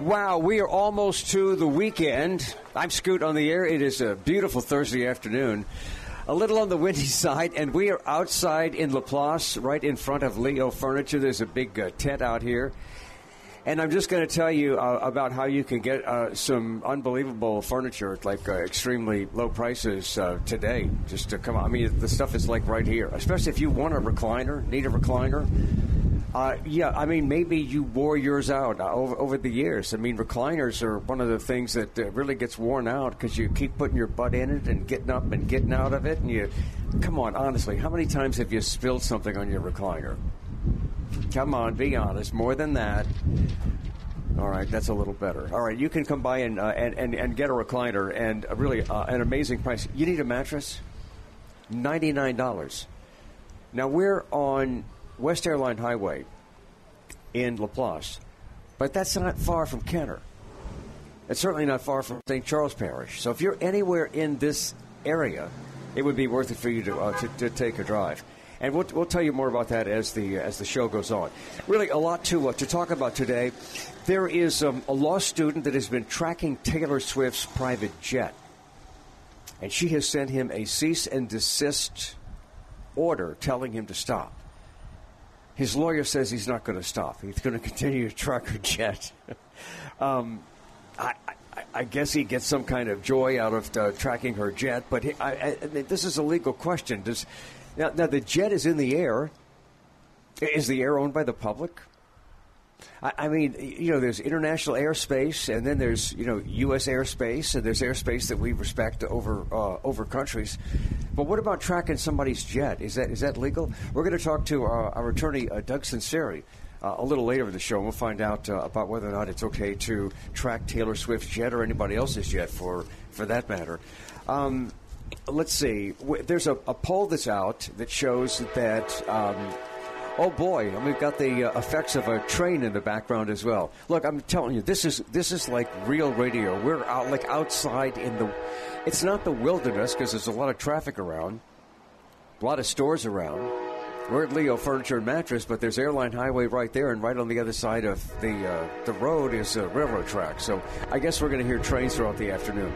Wow, we are almost to the weekend. I'm Scoot on the air. It is a beautiful Thursday afternoon. A little on the windy side, and we are outside in Laplace, right in front of Leo Furniture. There's a big uh, tent out here. And I'm just going to tell you uh, about how you can get uh, some unbelievable furniture at like uh, extremely low prices uh, today. Just to come on. I mean, the stuff is like right here, especially if you want a recliner, need a recliner. Uh, yeah, I mean, maybe you wore yours out uh, over, over the years. I mean, recliners are one of the things that uh, really gets worn out because you keep putting your butt in it and getting up and getting out of it. And you, come on, honestly, how many times have you spilled something on your recliner? Come on, be honest. More than that. All right, that's a little better. All right, you can come by and uh, and, and, and get a recliner and uh, really an amazing price. You need a mattress, ninety nine dollars. Now we're on West Airline Highway in Laplace, but that's not far from Kenner. It's certainly not far from St. Charles Parish. So if you're anywhere in this area, it would be worth it for you to uh, to, to take a drive. And we'll, we'll tell you more about that as the as the show goes on. Really, a lot to uh, to talk about today. There is um, a law student that has been tracking Taylor Swift's private jet, and she has sent him a cease and desist order telling him to stop. His lawyer says he's not going to stop. He's going to continue to track her jet. um, I, I, I, guess he gets some kind of joy out of uh, tracking her jet, but he, I, this is a legal question. Does now, now the jet is in the air. Is the air owned by the public? I, mean, you know, there's international airspace, and then there's you know U.S. airspace, and there's airspace that we respect over uh, over countries. But what about tracking somebody's jet? Is that is that legal? We're going to talk to uh, our attorney uh, Doug Sunseri. Uh, a little later in the show, and we'll find out uh, about whether or not it's okay to track Taylor Swift's jet or anybody else's jet, for for that matter. Um, let's see. There's a, a, poll that's out that shows that. Um, oh boy, and we've got the uh, effects of a train in the background as well. Look, I'm telling you, this is this is like real radio. We're out like outside in the. It's not the wilderness because there's a lot of traffic around, a lot of stores around. We're at Leo Furniture and Mattress, but there's Airline Highway right there, and right on the other side of the uh, the road is a railroad track. So I guess we're going to hear trains throughout the afternoon.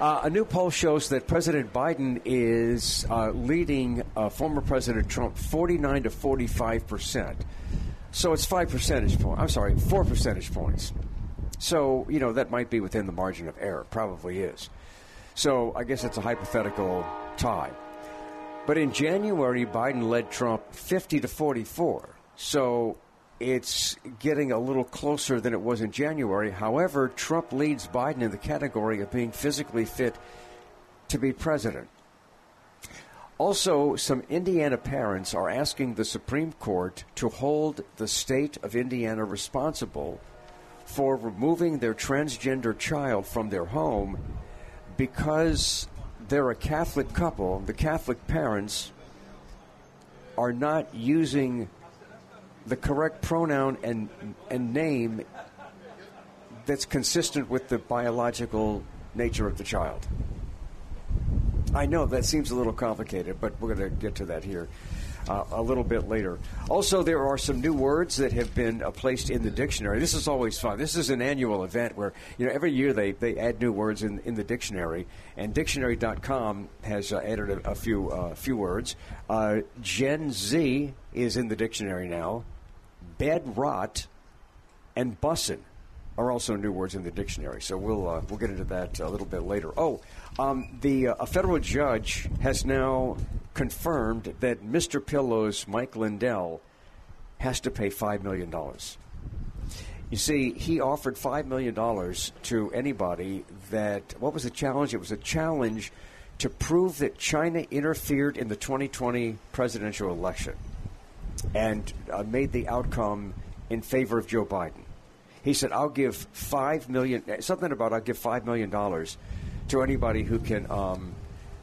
Uh, a new poll shows that President Biden is uh, leading uh, former President Trump 49 to 45 percent. So it's five percentage points. I'm sorry, four percentage points. So you know that might be within the margin of error. Probably is. So I guess it's a hypothetical tie. But in January, Biden led Trump 50 to 44. So it's getting a little closer than it was in January. However, Trump leads Biden in the category of being physically fit to be president. Also, some Indiana parents are asking the Supreme Court to hold the state of Indiana responsible for removing their transgender child from their home because they're a Catholic couple. The Catholic parents are not using the correct pronoun and and name that's consistent with the biological nature of the child. I know that seems a little complicated, but we're going to get to that here uh, a little bit later. Also, there are some new words that have been uh, placed in the dictionary. This is always fun. This is an annual event where you know every year they, they add new words in, in the dictionary, and dictionary.com has uh, added a, a few uh, few words. Uh, Gen Z is in the dictionary now. Bed rot and bussin'. are also new words in the dictionary. So we'll uh, we'll get into that a little bit later. Oh, um, the uh, a federal judge has now confirmed that Mr. Pillows Mike Lindell has to pay five million dollars. You see, he offered five million dollars to anybody that. What was the challenge? It was a challenge to prove that China interfered in the 2020 presidential election and uh, made the outcome in favor of Joe Biden. He said, "I'll give 5 million, something about I'll give five million dollars to anybody who can um,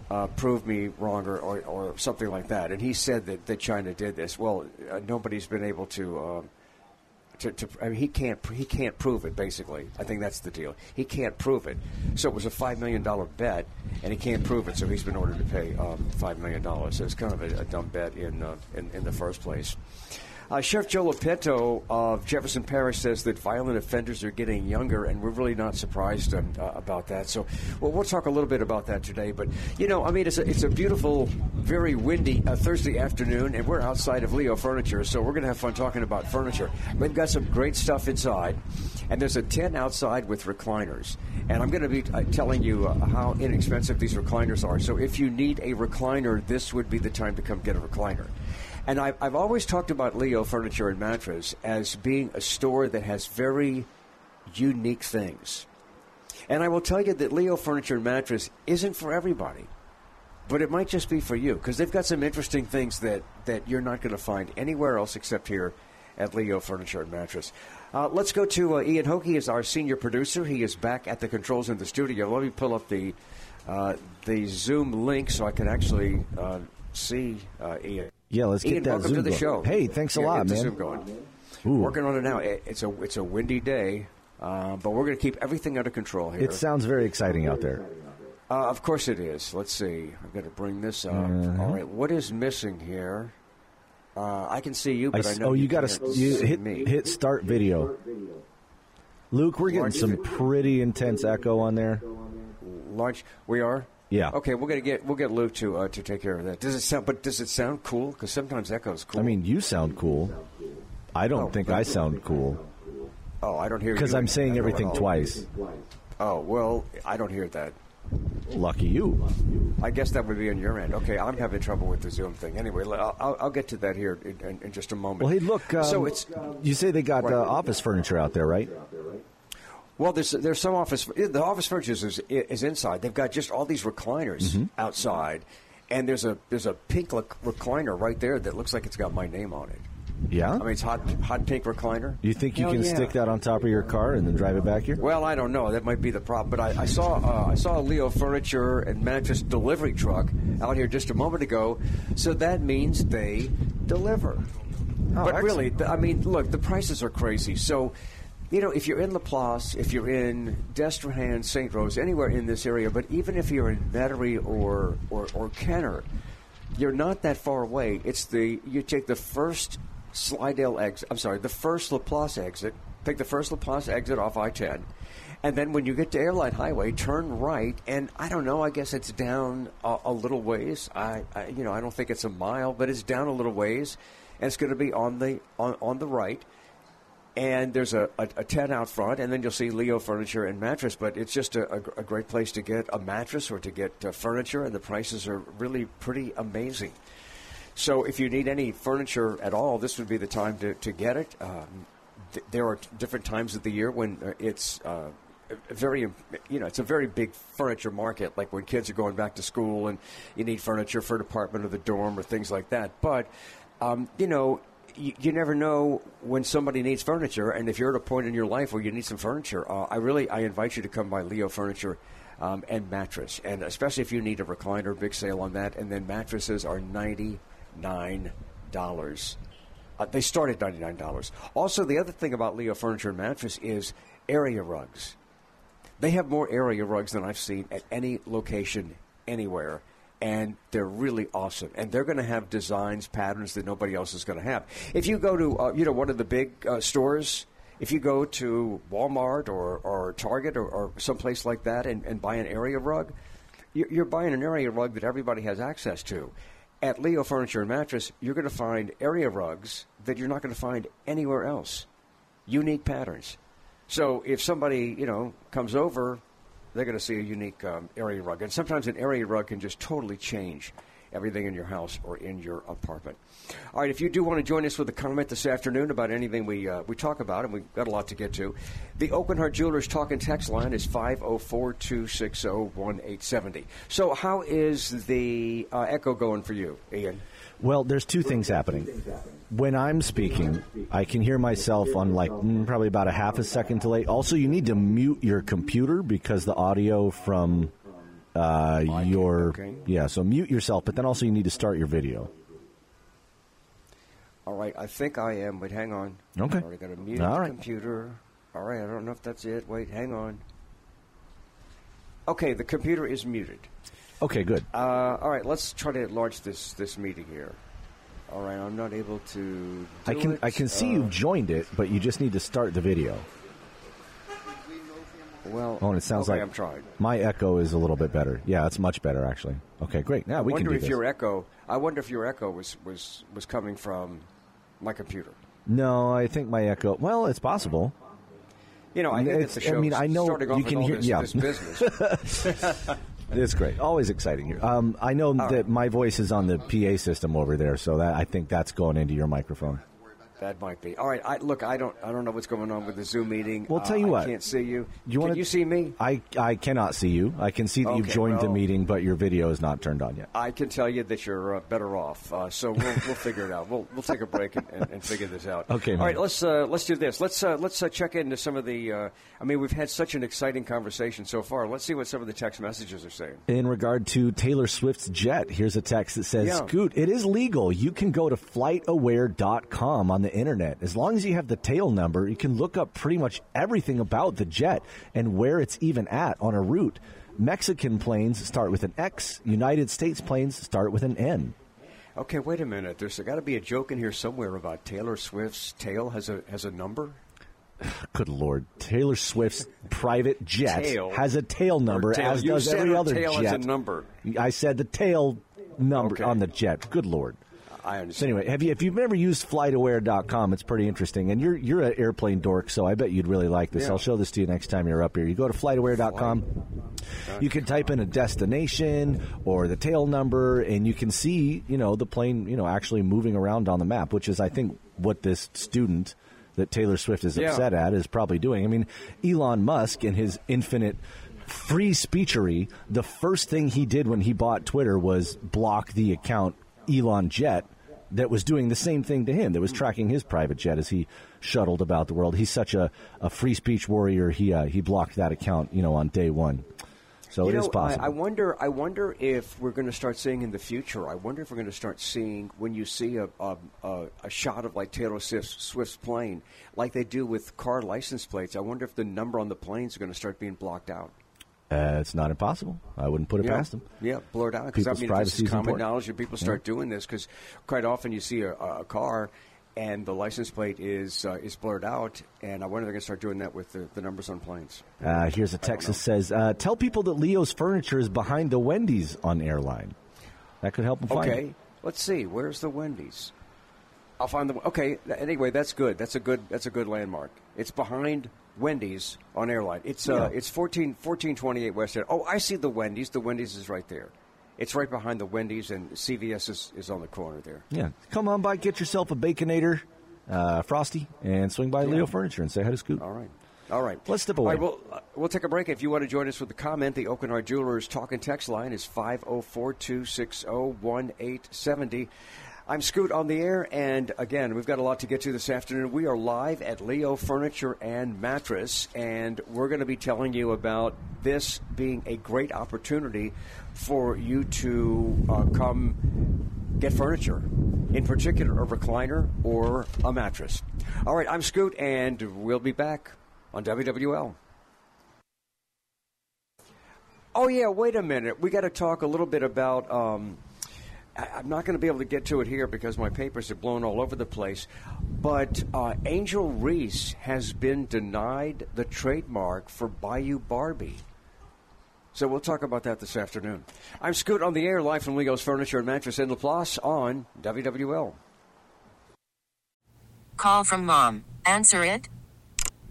uh, prove me wrong or, or, or, something like that." And he said that, that China did this. Well, uh, nobody's been able to. Um, to, to, I mean, he can't he can't prove it. Basically, I think that's the deal. He can't prove it. So it was a five million dollar bet, and he can't prove it. So he's been ordered to pay um, five million dollars. So it's kind of a, a dumb bet in, uh, in in the first place. Uh, Sheriff Joe Lopinto of Jefferson Parish says that violent offenders are getting younger, and we're really not surprised um, uh, about that. So, well, we'll talk a little bit about that today. But you know, I mean, it's a, it's a beautiful, very windy uh, Thursday afternoon, and we're outside of Leo Furniture, so we're going to have fun talking about furniture. We've got some great stuff inside, and there's a tent outside with recliners, and I'm going to be uh, telling you uh, how inexpensive these recliners are. So, if you need a recliner, this would be the time to come get a recliner. And I've, I've always talked about Leo Furniture and Mattress as being a store that has very unique things. And I will tell you that Leo Furniture and Mattress isn't for everybody, but it might just be for you because they've got some interesting things that, that you're not going to find anywhere else except here at Leo Furniture and Mattress. Uh, let's go to uh, Ian Hoke. is our senior producer. He is back at the controls in the studio. Let me pull up the uh, the Zoom link so I can actually uh, see uh, Ian. Yeah, let's Ian, get that welcome Zoom to the going. show. Hey, thanks a Yeah, lot, man. Zoom going. Ooh. Working on it now. It- It's a it's a windy day, uh, but we're going to keep everything under control here. It sounds very exciting out there. uh, of course it is. Let's see. I'm going to bring this up. Mm-hmm. All right. What is missing here? Uh, I can see you, I but I, s- know oh, you, got to you hit me. hit start video. Luke, we're getting Large- some pretty intense echo on there. Large. We are. Yeah. Okay, we're gonna get we'll get Luke to uh, to take care of that. Does it sound? But does it sound cool? Because sometimes echoes cool. I mean, you sound cool. I don't Oh, think I sound cool oh, I don't hear because I'm saying everything twice. Oh well, I don't hear that. Lucky you. I guess that would be on your end. Okay, I'm having trouble with the Zoom thing. Anyway, I'll, I'll, I'll get to that here in, in, in just a moment. Well, hey, look. Um, so it's you say they got uh, office furniture out there, right? Well, there's there's some office. The office furniture is, is inside. They've got just all these recliners Mm-hmm. outside, and there's a there's a pink rec- recliner right there that looks like it's got my name on it. Yeah. I mean, it's hot hot pink recliner. you think you Hell can yeah. stick that on top of your car and then drive it back here? Well, I don't know. That might be the problem. But I, I saw uh, I saw a Leo Furniture and Mattress delivery truck out here just a moment ago. So that means they deliver. but excellent. really, I mean, look, the prices are crazy. So, you know, if you're in Laplace, if you're in Destrehan, St. Rose, anywhere in this area, but even if you're in Metairie or, or or Kenner, you're not that far away. It's the you take the first Slidell exit. I'm sorry, the first Laplace exit. Take the first Laplace exit off I-10, and then when you get to Airline Highway, turn right. And I don't know. I guess it's down a, a little ways. I, I you know I don't think it's a mile, but it's down a little ways, and it's going to be on the on, on the right and there's a, a, a tent out front, and then you'll see Leo Furniture and Mattress. But it's just a, a, a great place to get a mattress or to get uh, furniture, and the prices are really pretty amazing. So if you need any furniture at all, this would be the time to, to get it. Um, th- there are different times of the year when uh, it's uh, very, you know, it's a very big furniture market, like when kids are going back to school and you need furniture for a department or the dorm or things like that. But, um, you know, you, you never know when somebody needs furniture, and if you're at a point in your life where you need some furniture, uh, I really I invite you to come by Leo Furniture um, and Mattress, and especially if you need a recliner, big sale on that, and then mattresses are ninety nine dollars. Uh, they start at ninety nine dollars. Also, the other thing about Leo Furniture and Mattress is area rugs. They have more area rugs than I've seen at any location anywhere. And they're really awesome. And they're going to have designs, patterns that nobody else is going to have. If you go to, uh, you know, one of the big uh, stores, if you go to Walmart or, or Target or, or someplace like that and, and buy an area rug, you're, you're buying an area rug that everybody has access to. At Leo Furniture and Mattress, you're going to find area rugs that you're not going to find anywhere else. Unique patterns. So if somebody, you know, comes over, they're going to see a unique um, area rug. And sometimes an area rug can just totally change everything in your house or in your apartment. All right, if you do want to join us with a comment this afternoon about anything we uh, we talk about, and we've got a lot to get to, the Aucoin Hart Jewelers talk and text line is 504 260 1870. So, how is the uh, echo going for you, Ian? Well, there's two things happening. When I'm speaking, I can hear myself on like mm, probably about a half a second delay. Also, you need to mute your computer because the audio from uh, your yeah. So mute yourself, but then also you need to start your video. All right, I think I am, but hang on. Okay. Right, got to mute All the right. computer. All right, I don't know if that's it. Wait, hang on. Okay, the computer is muted. Okay, good. Uh, all right, let's try to launch this this meeting here. All right, I'm not able to. I can it. I can see Uh, you've joined it, but you just need to start the video. Well, Oh, and it sounds okay, like I'm trying. My echo is a little bit better. Yeah, it's much better actually. Okay, great. Now I we can wonder do if this. your echo. I wonder if your echo was was was coming from my computer. No, I think my echo. Well, it's possible. You know, I think It's- that the I mean, I know you can hear- this, yeah. this business. It's great. Always exciting here. Um, I know that my voice is on the PA system over there, so that I think that's going into your microphone. That might be. All right. I, look, I don't. I don't know what's going on with the Zoom meeting. Well, tell Uh, you I what. can't see you. Do You Can wanna- you see me? I I cannot see you. I can see that you've Okay, joined the meeting, but your video is not turned on yet. I can tell you that you're uh, better off. Uh, so we'll, we'll figure it out. We'll, we'll take a break and, and, and figure this out. Okay, All man. right. Let's uh, let's do this. Let's uh, let's uh, check into some of the. Uh, I mean, we've had such an exciting conversation so far. Let's see what some of the text messages are saying. In regard to Taylor Swift's jet, here's a text that says, Yeah. Scoot, it is legal. You can go to flightaware.com on the internet. As long as you have the tail number, you can look up pretty much everything about the jet and where it's even at on a route. Mexican planes start with an X, United States planes start with an N. Okay, wait a minute. There's got to be a joke in here somewhere about Taylor Swift's tail has a has a number. Good Lord. Taylor Swift's private jet Tail. has a tail number, tail. as You does every her other tail jet. number. I said the tail number Okay. on the jet. Good Lord. I So anyway, have you if you've never used flightaware.com, it's pretty interesting. And you're you're an airplane dork, so I bet you'd really like this. Yeah. I'll show this to you next time you're up here. You go to flightaware.com. You can type in a destination or the tail number and you can see, you know, the plane, you know, actually moving around on the map, which is I think what this student that Taylor Swift is Yeah. upset at is probably doing. I mean, Elon Musk and his infinite free speechery, the first thing he did when he bought Twitter was block the account Elon Jet that was doing the same thing to him, that was tracking his private jet as he shuttled about the world. He's such a, a free speech warrior. He uh, he blocked that account, you know, on day one. So you it know, is possible. I, I wonder. I wonder if we're going to start seeing in the future. I wonder if we're going to start seeing when you see a a, a, a shot of like Taylor Swift's, Swift's plane, like they do with car license plates. I wonder if the number on the planes are going to start being blocked out. Uh, it's not impossible. I wouldn't put it yeah. past them. Yeah, blurred out. Because I mean, this privacy is common knowledge, and people start doing this because quite often you see a, a car and the license plate is uh, is blurred out, and I wonder if they're going to start doing that with the, the numbers on planes. Uh, here's a text that says, uh, "Tell people that Leo's furniture is behind the Wendy's on airline. That could help them find Okay, it." let's see. Where's the Wendy's? I'll find the. Okay, anyway, that's good. That's a good. That's a good landmark. It's behind Wendy's on airline. It's uh, Yeah. it's 14, 1428 West End. Oh, I see the Wendy's. The Wendy's is right there. It's right behind the Wendy's, and CVS is, is on the corner there. Yeah, come on by, get yourself a Baconator, uh, Frosty, and swing by Leo Furniture and say hi to Scoot. All right. All right. Let's step away. right, we'll, uh, we'll take a break. If you want to join us with a comment, the Aucoin Jewelers talk and text line is 504 260 1870. I'm Scoot on the air, and again, we've got a lot to get to this afternoon. We are live at Leo Furniture and Mattress, and we're going to be telling you about this being a great opportunity for you to uh, come get furniture, in particular, a recliner or a mattress. All right, I'm Scoot, and we'll be back on WWL. Oh, yeah, wait a minute. We got to talk a little bit about. Um, I- I'm not going to be able to get to it here because my papers are blown all over the place. But uh, Angel Reese has been denied the trademark for Bayou Barbie. So we'll talk about that this afternoon. I'm Scoot on the air, live from Leo's Furniture and Mattress in Laplace on WWL. Call from mom. Answer it.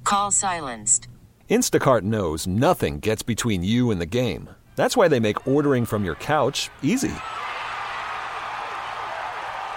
Call silenced. Instacart knows nothing gets between you and the game. That's why they make ordering from your couch easy.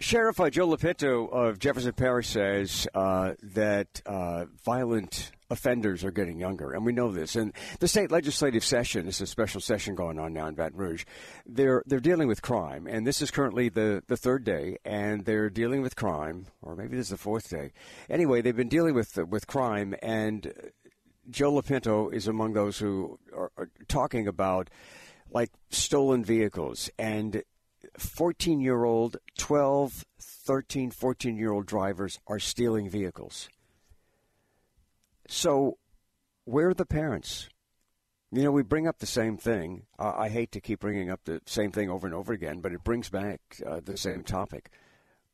Sheriff uh, Joe Lopinto of Jefferson Parish says uh, that uh, violent offenders are getting younger, and we know this. And the state legislative session is a special session going on now in Baton Rouge. They're they're dealing with crime, and this is currently the the third day, and they're dealing with crime, or maybe this is the fourth day. Anyway, they've been dealing with with crime, and Joe Lopinto is among those who are, are talking about like stolen vehicles and 14 year old, 12, 13, 14 year old drivers are stealing vehicles. So, where are the parents? You know, we bring up the same thing. I hate to keep bringing up the same thing over and over again, but it brings back uh, the same topic.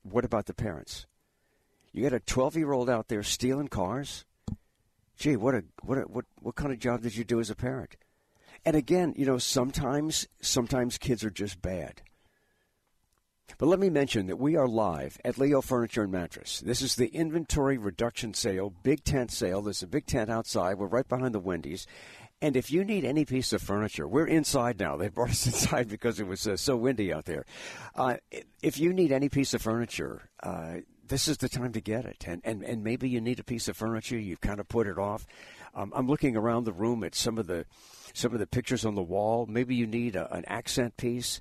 What about the parents? You got a 12 year old out there stealing cars? Gee, what a what a, what what kind of job did you do as a parent? And again, you know, sometimes sometimes kids are just bad. But let me mention that we are live at Leo Furniture and Mattress. This is the inventory reduction sale, big tent sale. There's a big tent outside. We're right behind the Wendy's. And if you need any piece of furniture, we're inside now. They brought us inside because it was uh, so windy out there. Uh, if you need any piece of furniture, uh, this is the time to get it. And, and, and maybe you need a piece of furniture, you've kind of put it off. Um, I'm looking around the room at some of the some of the pictures on the wall. Maybe you need a, an accent piece.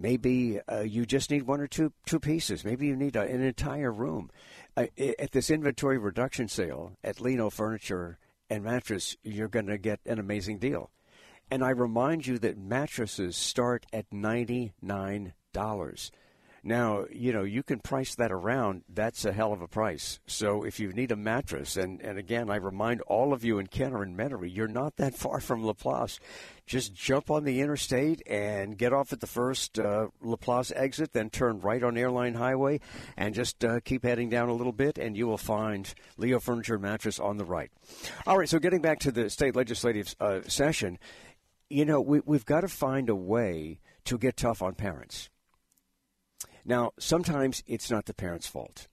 Maybe uh, you just need one or two two pieces. Maybe you need a, an entire room. Uh, at this inventory reduction sale at Leo Furniture and Mattress, you're going to get an amazing deal. And I remind you that mattresses start at ninety nine dollars. Now, you know, you can price that around. That's a hell of a price. So if you need a mattress, and, and again, I remind all of you in Kenner and Metairie, you're not that far from Laplace. Just jump on the interstate and get off at the first uh, Laplace exit, then turn right on Airline Highway, and just uh, keep heading down a little bit, and you will find Leo Furniture Mattress on the right. All right, so getting back to the state legislative uh, session, you know, we, we've got to find a way to get tough on parents. Now, sometimes it's not the parent's fault.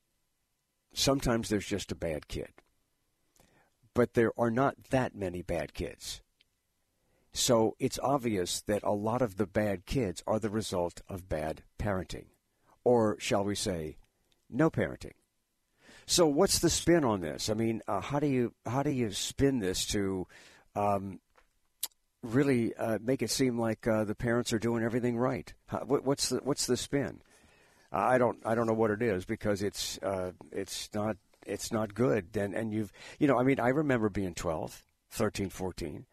Sometimes there's just a bad kid. But there are not that many bad kids. So it's obvious that a lot of the bad kids are the result of bad parenting. Or shall we say, no parenting. So what's the spin on this? I mean, uh, how do you how do you spin this to um, really uh, make it seem like uh, the parents are doing everything right? How, what, what's the what's the spin? I don't I don't know what it is because it's uh, it's not it's not good. And and you've you know I mean I remember being 12, 13, 14.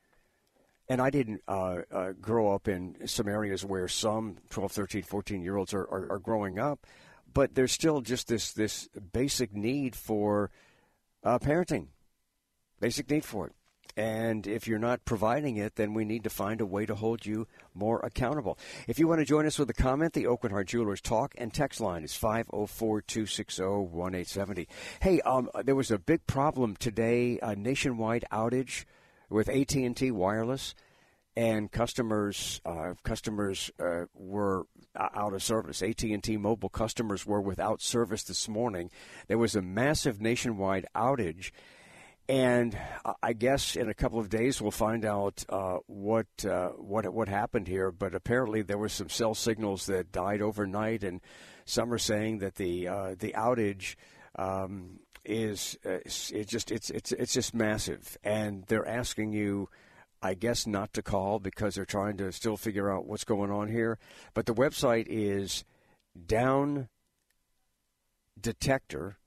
And I didn't uh, uh, grow up in some areas where some 12, 13, 14 year olds are, are, are growing up, but there's still just this this basic need for uh, parenting, basic need for it. And if you're not providing it, then we need to find a way to hold you more accountable. If you want to join us with a comment, the Aucoin Hart Jewelers talk and text line is 504 260 1870. Hey, um, there was a big problem today, a nationwide outage with AT&T Wireless and customers uh, customers uh, were out of service. AT&T mobile customers were without service this morning. There was a massive nationwide outage and I guess in a couple of days we'll find out uh, what uh, what what happened here. But apparently there were some cell signals that died overnight, and some are saying that the uh, the outage um, is uh, it's just it's it's it's just massive, and they're asking you. I guess not to call because they're trying to still figure out what's going on here. But the website is down detector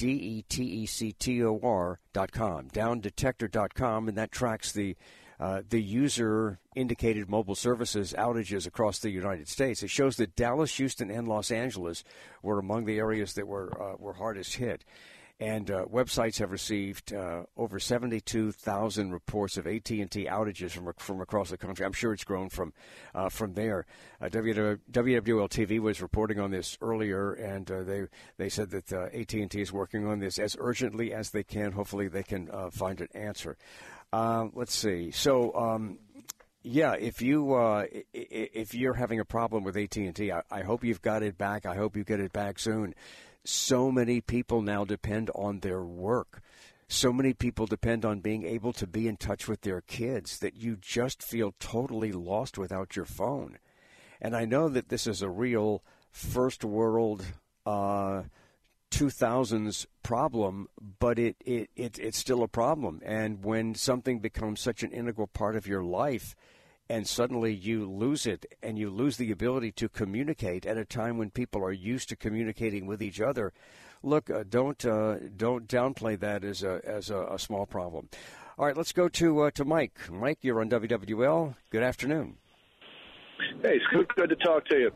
D E T E C T O R dot com, downdetector.com, and that tracks the uh, the user indicated mobile services outages across the United States. It shows that Dallas, Houston, and Los Angeles were among the areas that were uh, were hardest hit. And uh, websites have received uh, over 72,000 reports of AT&T outages from from across the country. I'm sure it's grown from uh, from there. Uh, WWL TV was reporting on this earlier, and uh, they they said that uh, AT&T is working on this as urgently as they can. Hopefully, they can uh, find an answer. let's see. So. Um, yeah, if you uh, if you're having a problem with AT and T, I hope you've got it back. I hope you get it back soon so many people now depend on their work. So many people depend on being able to be in touch with their kids that you just feel totally lost without your phone. And I know that this is a real first world uh, 2000s problem, but it, it, it, it's still a problem. And when something becomes such an integral part of your life, and suddenly you lose it and you lose the ability to communicate at a time when people are used to communicating with each other. Look, uh, don't uh, don't downplay that as a as a, a, small problem. All right, let's go to uh, to Mike. Mike, you're on WWL. Good afternoon. Hey, Scoot. Good to talk to you.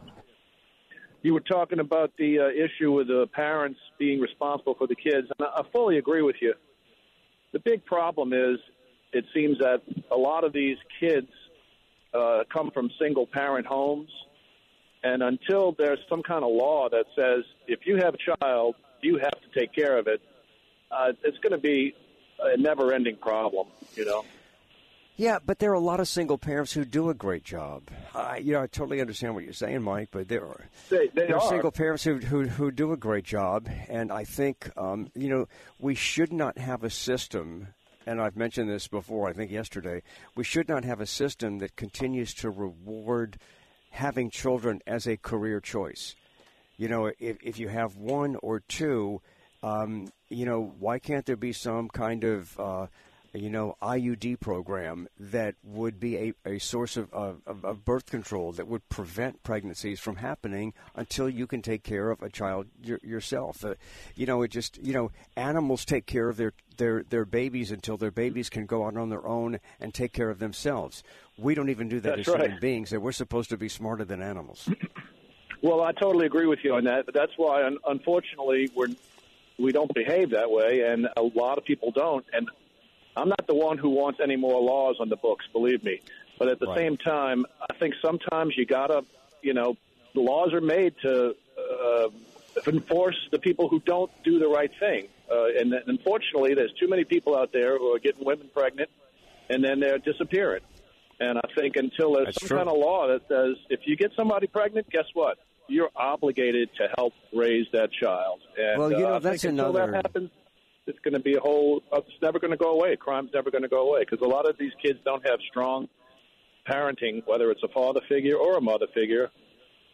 You were talking about the uh, issue with the parents being responsible for the kids, and I fully agree with you. The big problem is it seems that a lot of these kids uh, come from single parent homes. And until there's some kind of law that says if you have a child, you have to take care of it, uh, it's going to be a never ending problem, you know? Yeah, but there are a lot of single parents who do a great job. Uh, you know, I totally understand what you're saying, Mike, but there are they, they there are. are single parents who, who who do a great job, and I think um, you know we should not have a system and I've mentioned this before, I think yesterday, we should not have a system that continues to reward having children as a career choice. You know, if, if you have one or two, um, you know, why can't there be some kind of uh, you know, IUD program that would be a, a source of, of, of, birth control that would prevent pregnancies from happening until you can take care of a child y- yourself. Uh, you know, it just, you know, animals take care of their, their, their babies until their babies can go out on their own and take care of themselves. We don't even do that That's as right. human beings, and we're supposed to be smarter than animals. Well, I totally agree with you on that. But that's why, unfortunately, we're we don't behave that way, and a lot of people don't. And I'm not the one who wants any more laws on the books, believe me. But at the right. same time, I think sometimes you gotta, you know, the laws are made to uh, enforce the people who don't do the right thing. Uh, and unfortunately, there's too many people out there who are getting women pregnant, and then they're disappearing. And I think until there's That's some true. kind of law that says if you get somebody pregnant, guess what? You're obligated to help raise that child. And, well, you know, uh, that's another. that happens, it's going to be a whole. Uh, it's never going to go away. Crime's never going to go away because a lot of these kids don't have strong parenting, whether it's a father figure or a mother figure.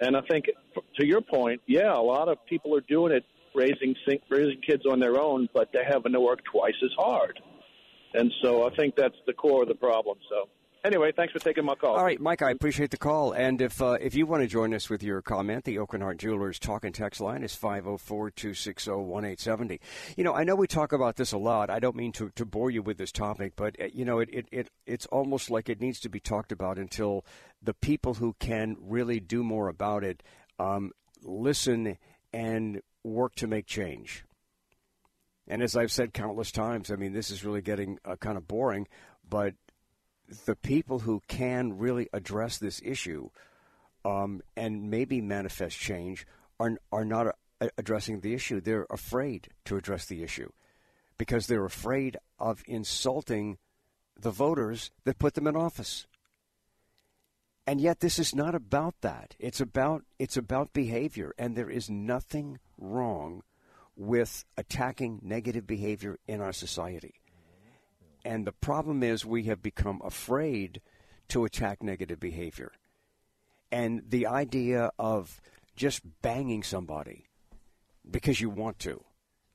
And I think, to your point, yeah, a lot of people are doing it, raising raising kids on their own, but they're having to work twice as hard. And so I think that's the core of the problem. So anyway, thanks for taking my call. All right, Mike, I appreciate the call. And if uh, if you want to join us with your comment, the Hart Jewelers talk and text line is 504-260-1870. You know, I know we talk about this a lot. I don't mean to, to bore you with this topic, but, uh, you know, it, it, it it's almost like it needs to be talked about until the people who can really do more about it um, listen and work to make change. And as I've said countless times, I mean, this is really getting uh, kind of boring, but the people who can really address this issue um, and maybe manifest change are are not uh, addressing the issue. They're afraid to address the issue because they're afraid of insulting the voters that put them in office. And yet, this is not about that. It's about it's about behavior, and there is nothing wrong with attacking negative behavior in our society. And the problem is we have become afraid to attack negative behavior. And the idea of just banging somebody because you want to,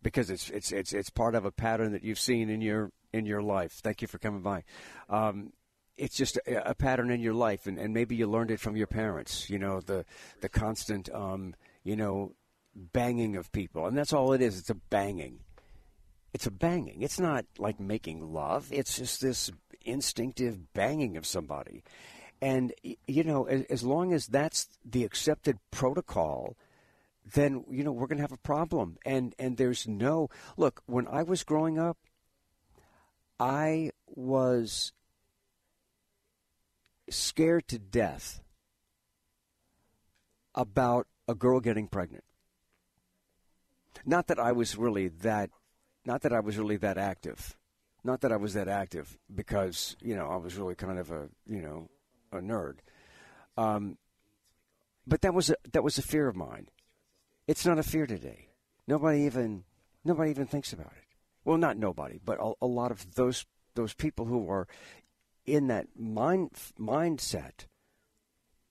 because it's it's it's it's part of a pattern that you've seen in your in your life. Thank you for coming by. Um, it's just a, a, pattern in your life, and, and maybe you learned it from your parents. You know the the constant, um, you know, banging of people, and that's all it is. It's a banging. It's a banging. It's not like making love. It's just this instinctive banging of somebody. And, you know, as, long as that's the accepted protocol, then, you know, we're going to have a problem. And, and there's no. Look, when I was growing up, I was scared to death about a girl getting pregnant. Not that I was really that, not that I was really that active, not that I was that active because you know I was really kind of a you know a nerd. Um, but that was a, that was a fear of mine. It's not a fear today. Nobody even nobody even thinks about it. Well, not nobody, but a, a lot of those those people who are in that mind mindset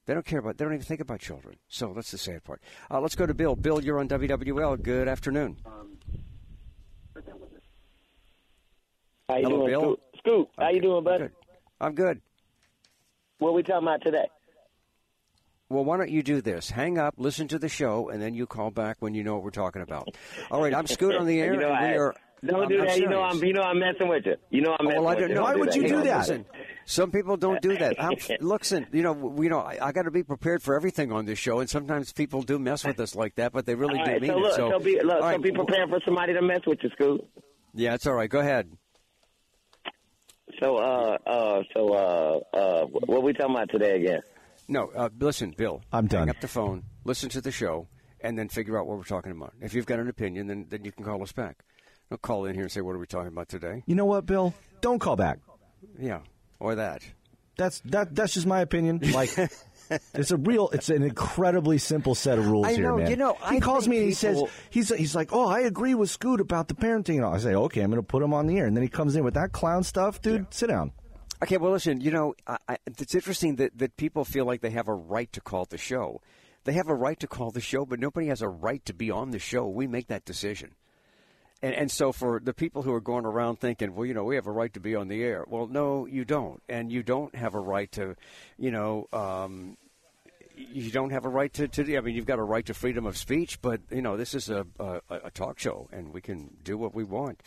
they don't care about. They don't even think about children. So that's the sad part. Uh, let's go to Bill. Bill, you're on WWL. Good afternoon. How you Hello, doing, Bill? Scoop? Scoop, how you doing, I'm bud? good. I'm good. What we talking about today? Well, why don't you do this? Hang up, listen to the show, and then you call back when you know what we're talking about. All right, I'm Scoot on the air. You know, and we I- are. Don't I'm- do I'm that. You know. I'm. You know I'm messing with you. You know I'm messing Well, I with don't you. know. Don't Why would you do that? Listen, some people don't do that. I'm, listen, you know, we know I, I got to be prepared for everything on this show, and sometimes people do mess with us like that, but they really All do right, mean so look, it. So, so be, look, all so right, be prepared for somebody to mess with you, Scoop. Yeah, it's all right. Go ahead. So, uh, uh, so, uh, uh, what we talking about today again? No, uh, listen, Bill. I'm done. Hang up the phone, listen to the show, and then figure out what we're talking about. If you've got an opinion, then then you can call us back. Don't call in here and say, "What are we talking about today?" You know what, Bill? Don't call back. Yeah, or that. That's that. That's just my opinion. Like, it's a real. It's an incredibly simple set of rules I here, know, man. you know, he I calls me and he says he's he's like, oh, I agree with Scoot about the parenting. And. I say, okay, I'm going to put him on the air, and then he comes in with that clown stuff, dude. Sit down. Okay, well, listen. You know, I, I, it's interesting that that people feel like they have a right to call the show. They have a right to call the show, but nobody has a right to be on the show. We make that decision. And, and so for the people who are going around thinking, well, you know, we have a right to be on the air. Well, no, you don't, and you don't have a right to, you know, um, you don't have a right to, to. I mean, you've got a right to freedom of speech, but you know, this is a a, a talk show, and we can do what we want.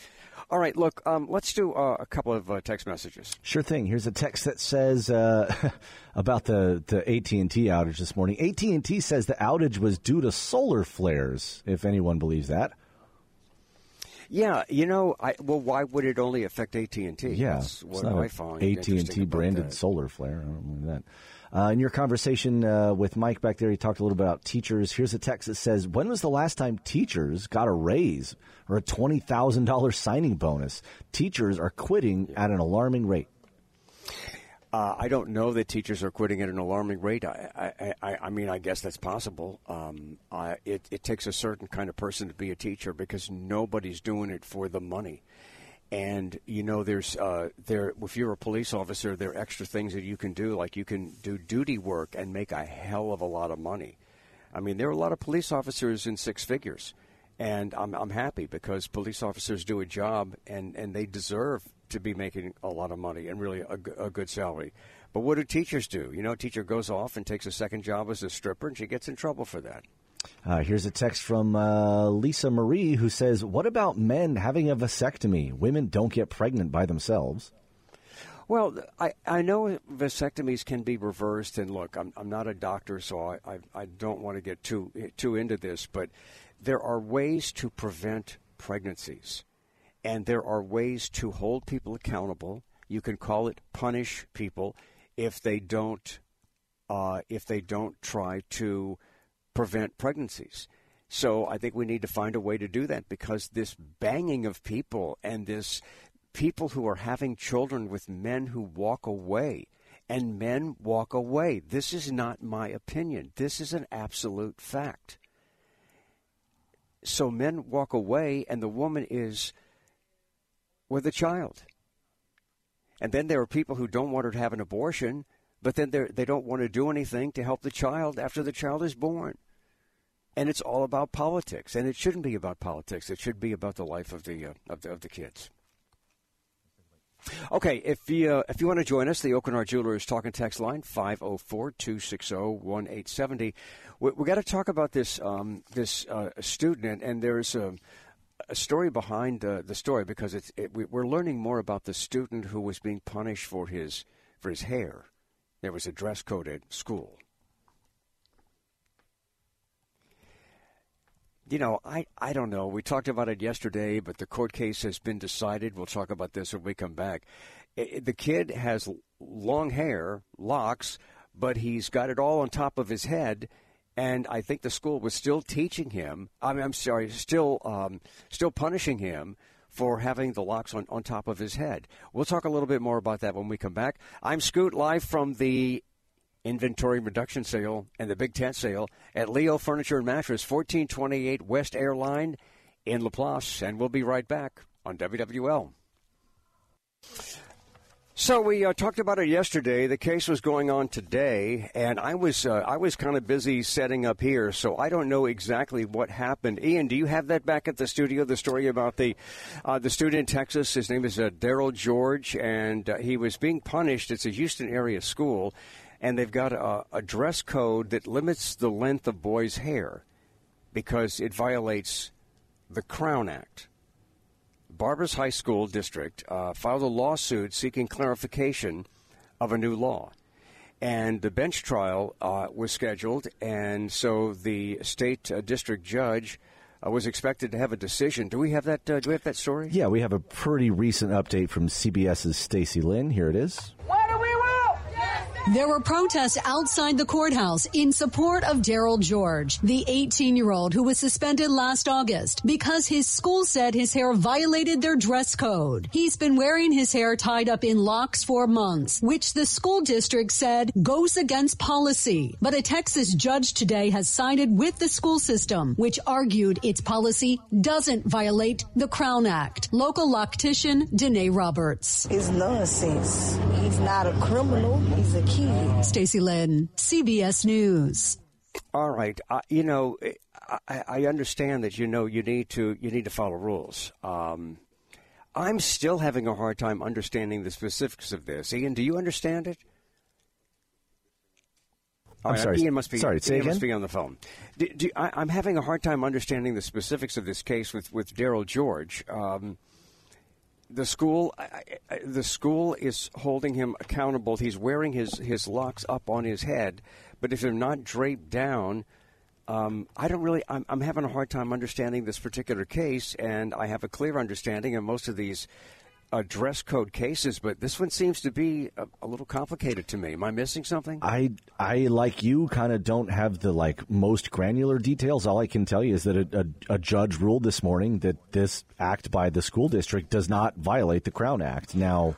All right, look, um, let's do uh, a couple of uh, text messages. Sure thing. Here's a text that says uh, about the the AT and T outage this morning. AT and T says the outage was due to solar flares. If anyone believes that. Yeah, you know, I well, why would it only affect AT and T? Yeah, That's what I find AT and T branded solar flare. I don't believe that. Uh, in your conversation uh, with Mike back there, he talked a little bit about teachers. Here's a text that says, "When was the last time teachers got a raise or a twenty thousand dollars signing bonus? Teachers are quitting at an alarming rate." Uh, I don't know that teachers are quitting at an alarming rate. I, I, I, I mean, I guess that's possible. Um, I, it, it takes a certain kind of person to be a teacher because nobody's doing it for the money. And you know, there's uh, there. If you're a police officer, there are extra things that you can do, like you can do duty work and make a hell of a lot of money. I mean, there are a lot of police officers in six figures, and I'm I'm happy because police officers do a job and and they deserve to be making a lot of money and really a good salary. But what do teachers do? You know, a teacher goes off and takes a second job as a stripper, and she gets in trouble for that. Uh, here's a text from uh, Lisa Marie who says, "What about men having a vasectomy? Women don't get pregnant by themselves." Well, I, I know vasectomies can be reversed, and look, I'm, I'm not a doctor, so I, I, I don't want to get too too into this, but there are ways to prevent pregnancies, and there are ways to hold people accountable. You can call it punish people if they don't uh, if they don't try to prevent pregnancies. So I think we need to find a way to do that because this banging of people and this people who are having children with men who walk away and men walk away. This is not my opinion. This is an absolute fact. So men walk away and the woman is with a child. And then there are people who don't want her to have an abortion, but then they're- don't want to do anything to help the child after the child is born. And it's all about politics, and it shouldn't be about politics. It should be about the life of the uh, of the, of the kids. Okay, if you uh, if you want to join us, the Aucoin Hart Jewelers talking text line 504-260-1870. We, we got to talk about this um, this uh, student, and there's a, a story behind the story because it's it, we, we're learning more about the student who was being punished for his for his hair. There was a dress code at school. You know, I, I don't know. We talked about it yesterday, but the court case has been decided. We'll talk about this when we come back. I- the kid has long hair, locks, but he's got it all on top of his head. And I think the school was still teaching him. I mean, I'm sorry, still um, still punishing him for having the locks on, on top of his head. We'll talk a little bit more about that when we come back. I'm Scoot, live from the inventory reduction sale and the big tent sale at Leo Furniture and Mattress, 1428 West Airline in Laplace. And we'll be right back on WWL. So we uh, talked about it yesterday. The case was going on today, and I was uh, I was kind of busy setting up here, so I don't know exactly what happened. Ian, do you have that back at the studio? The story about the uh, the student in Texas. His name is uh, Daryl George, and uh, he was being punished. It's a Houston area school, and they've got a, a dress code that limits the length of boys' hair because it violates the Crown Act. Barbers Hill School District uh, filed a lawsuit seeking clarification of a new law. And the bench trial uh, was scheduled, and so the state uh, district judge uh, was expected to have a decision. Do we have that? Uh, do we have that story? Yeah, we have a pretty recent update from CBS's Stacy Lynn. Here it is. There were protests outside the courthouse in support of Daryl George, the 18 year old who was suspended last August because his school said his hair violated their dress code. He's been wearing his hair tied up in locks for months, which the school district said goes against policy. But a Texas judge today has sided with the school system, which argued its policy doesn't violate the Crown Act. Local loctician Danae Roberts. It's nonsense. He's not a criminal. He's a kid. Stacy Lynn, CBS News. All right. Uh, you know, I, I understand that you know you need to you need to follow rules. Um, I'm still having a hard time understanding the specifics of this. Ian, do you understand it? All I'm right, sorry. Ian must be. Sorry, say Ian must be on the phone. Do, do, I, I'm having a hard time understanding the specifics of this case with with Daryl George. Um, the school, I, I, the school is holding him accountable. He's wearing his his locks up on his head, but if they're not draped down, um, I don't really. I'm, I'm having a hard time understanding this particular case, and I have a clear understanding of most of these uh, dress code cases, but this one seems to be a, a little complicated to me. Am I missing something? I I like you kind of don't have the like most granular details. All I can tell you is that a, a, a judge ruled this morning that this act by the school district does not violate the Crown Act. Now,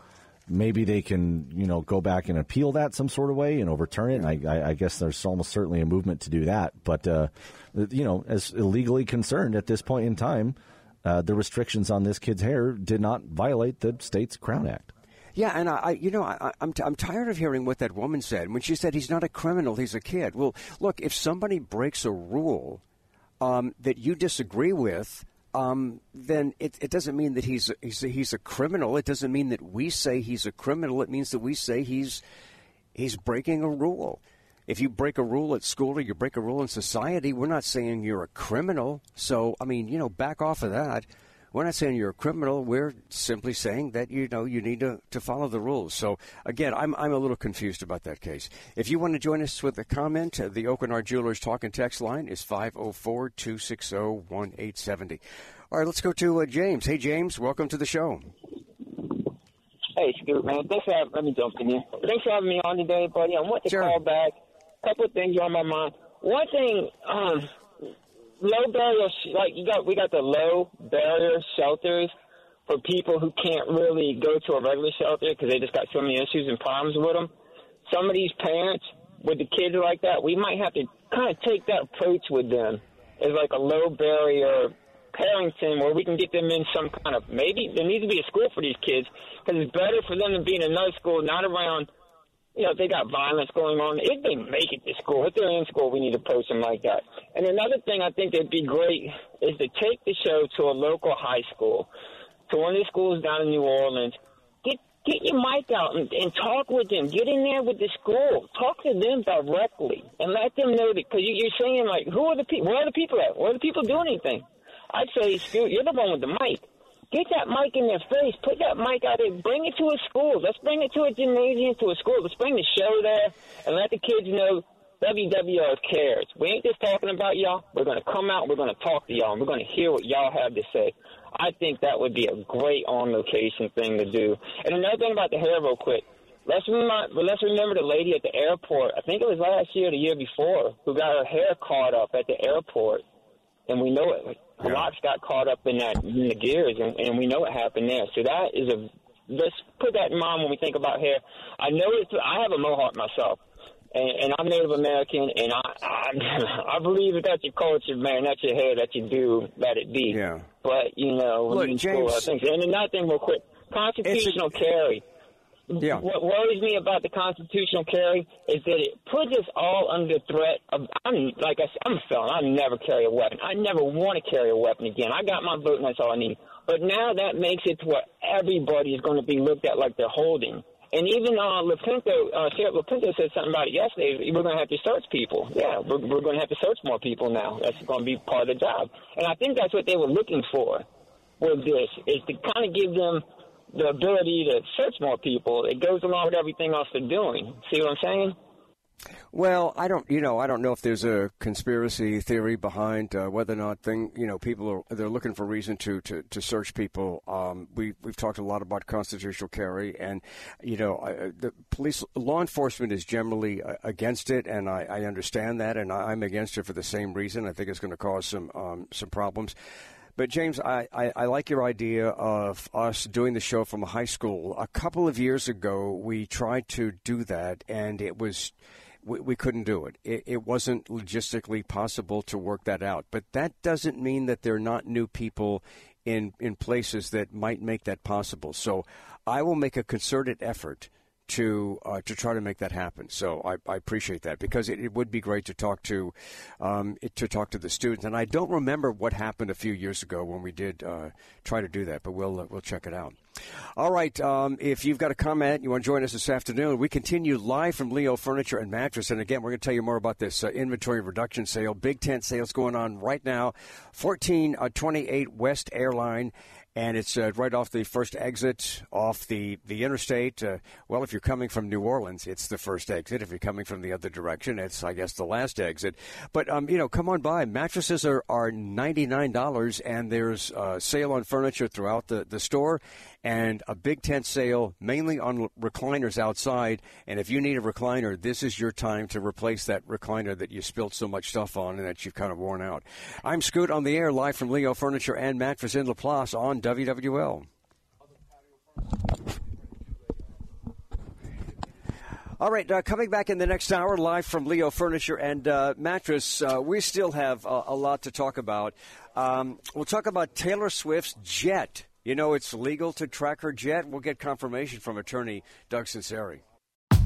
maybe they can you know go back and appeal that some sort of way and overturn it. And I, I, guess there's almost certainly a movement to do that. But uh, you know, as illegally concerned at this point in time. Uh, the restrictions on this kid's hair did not violate the state's Crown Act. Yeah, and I, you know, I, I'm, t- I'm tired of hearing what that woman said when she said he's not a criminal, he's a kid. Well, look, if somebody breaks a rule um, that you disagree with, um, then it, it doesn't mean that he's a, he's he's a criminal. It doesn't mean that we say he's a criminal. It means that we say he's he's breaking a rule. If you break a rule at school or you break a rule in society, we're not saying you're a criminal. So, I mean, you know, back off of that. We're not saying you're a criminal. We're simply saying that you know you need to, to follow the rules. So again, I'm I'm a little confused about that case. If you want to join us with a comment, uh, the Aucoin Jewelers talk and text line is 504-260-1870. All right, let's go to uh, James. Hey James, welcome to the show. Hey, Scoot, man. Thanks for having, let me jump in here. Thanks for having me on today, buddy. I want to Sure. call back. Couple of things on my mind. One thing, um, low barrier, like you got, we got the low barrier shelters for people who can't really go to a regular shelter because they just got so many issues and problems with them. Some of these parents with the kids like that, we might have to kind of take that approach with them as like a low barrier parenting where we can get them in some kind of maybe there needs to be a school for these kids because it's better for them to be in another school, not around. You know, if they got violence going on, if they make it to school, if they're in school, we need approach them like that. And another thing I think that'd be great is to take the show to a local high school, to one of the schools down in New Orleans. Get Get your mic out and, and talk with them. Get in there with the school. Talk to them directly and let them know that because you, you're saying like, who are the people? Where are the people at? Where are the people doing anything? I'd say, Scoot, you're the one with the mic. Get that mic in their face. Put that mic out there. Bring it to a school. Let's bring it to a gymnasium, to a school. Let's bring the show there and let the kids know WWL cares. We ain't just talking about y'all. We're going to come out. We're going to talk to y'all. And we're going to hear what y'all have to say. I think that would be a great on location thing to do. And another thing about the hair, real quick. Let's remember, let's remember the lady at the airport. I think it was last year, or the year before, who got her hair caught up at the airport, and we know it. Yeah. Locks got caught up in that in the gears, and, and we know what happened there. So that is a let's put that in mind when we think about hair. I know it's I have a mohawk myself, and, and I'm Native American, and I, I I believe that that's your culture, man. That's your hair. That you do. Let it be. Yeah. But you know, Look, James, things. And another thing, real quick, constitutional a, carry. Yeah. What worries me about the constitutional carry is that it puts us all under threat of. I'm like I said, I'm a felon. I never carry a weapon. I never want to carry a weapon again. I got my vote, and that's all I need. But now that makes it to where everybody is going to be looked at like they're holding. And even uh, Lopinto, uh, Sheriff Lopinto said something about it yesterday. We're going to have to search people. Yeah, we're, we're going to have to search more people now. That's going to be part of the job. And I think that's what they were looking for with this, is to kind of give them the ability to search more people. It goes along with everything else they're doing. See what I'm saying? Well, I don't, you know, I don't know if there's a conspiracy theory behind uh, whether or not thing, you know, people are they're looking for reason to to, to search people. Um, we we've talked a lot about constitutional carry, and you know, I, the police, law enforcement is generally uh, against it, and I, I understand that, and I, am against it for the same reason. I think it's going to cause some um, some problems. But James, I, I, I, like your idea of us doing the show from a high school. A couple of years ago, we tried to do that, and it was we, we couldn't do it. it. It wasn't logistically possible to work that out. But that doesn't mean that there are not new people in in places that might make that possible. So I will make a concerted effort to uh, to try to make that happen. So I, I appreciate that because it, it, would be great to talk to um, to talk to the students. And I don't remember what happened a few years ago when we did uh, try to do that, but we'll uh, we'll check it out. All right. Um, if you've got a comment, you want to join us this afternoon, we continue live from Leo Furniture and Mattress. And again, we're going to tell you more about this uh, inventory reduction sale, big tent sales going on right now, 1428 uh, West Airline and it's uh, right off the first exit off the the interstate. Uh, well, if you're coming from New Orleans, it's the first exit. If you're coming from the other direction, it's I guess the last exit. But um, you know, come on by. Mattresses are are ninety nine dollars, and there's a sale on furniture throughout the the store and a big tent sale mainly on recliners outside. And if you need a recliner, this is your time to replace that recliner that you spilled so much stuff on and that you've kind of worn out. I'm Scoot on the air, live from Leo Furniture and Mattress in Laplace on WWL. All right, uh, coming back in the next hour, live from Leo Furniture and uh, Mattress, uh, we still have a lot to talk about. Um, we'll talk about Taylor Swift's jet you know it's legal to track her jet? We'll get confirmation from attorney Doug Censari.